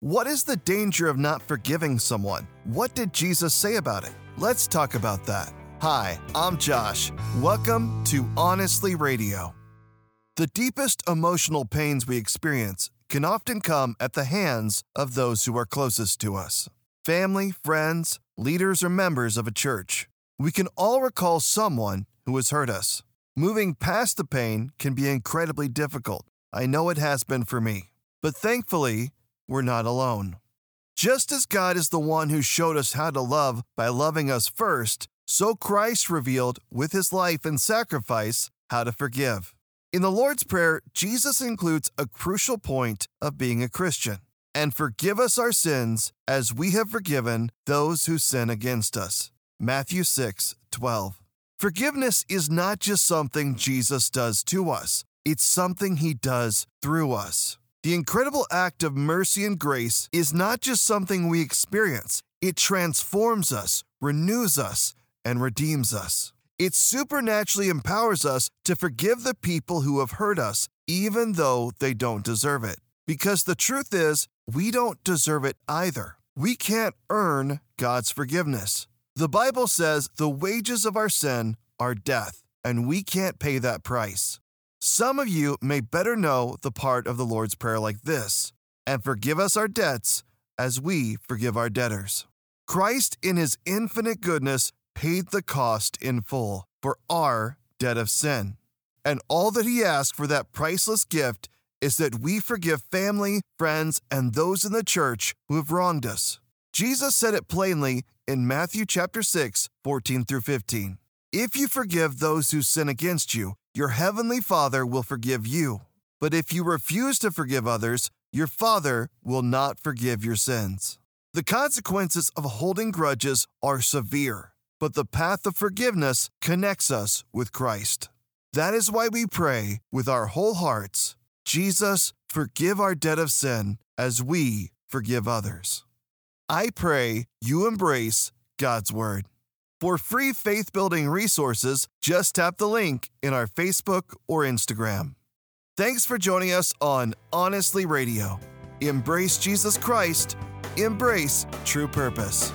What is the danger of not forgiving someone? What did Jesus say about it? Let's talk about that. Hi, I'm Josh. Welcome to Honestly Radio. The deepest emotional pains we experience can often come at the hands of those who are closest to us family, friends, leaders, or members of a church. We can all recall someone who has hurt us. Moving past the pain can be incredibly difficult. I know it has been for me. But thankfully, we're not alone. Just as God is the one who showed us how to love by loving us first, so Christ revealed with his life and sacrifice how to forgive. In the Lord's Prayer, Jesus includes a crucial point of being a Christian and forgive us our sins as we have forgiven those who sin against us. Matthew 6 12. Forgiveness is not just something Jesus does to us, it's something he does through us. The incredible act of mercy and grace is not just something we experience, it transforms us, renews us, and redeems us. It supernaturally empowers us to forgive the people who have hurt us, even though they don't deserve it. Because the truth is, we don't deserve it either. We can't earn God's forgiveness. The Bible says the wages of our sin are death, and we can't pay that price. Some of you may better know the part of the Lord's Prayer like this and forgive us our debts as we forgive our debtors. Christ, in his infinite goodness, paid the cost in full for our debt of sin. And all that he asks for that priceless gift is that we forgive family, friends, and those in the church who have wronged us. Jesus said it plainly in Matthew chapter 6, 14 through 15. If you forgive those who sin against you, your heavenly Father will forgive you. But if you refuse to forgive others, your Father will not forgive your sins. The consequences of holding grudges are severe, but the path of forgiveness connects us with Christ. That is why we pray with our whole hearts Jesus, forgive our debt of sin as we forgive others. I pray you embrace God's Word. For free faith building resources, just tap the link in our Facebook or Instagram. Thanks for joining us on Honestly Radio. Embrace Jesus Christ, embrace true purpose.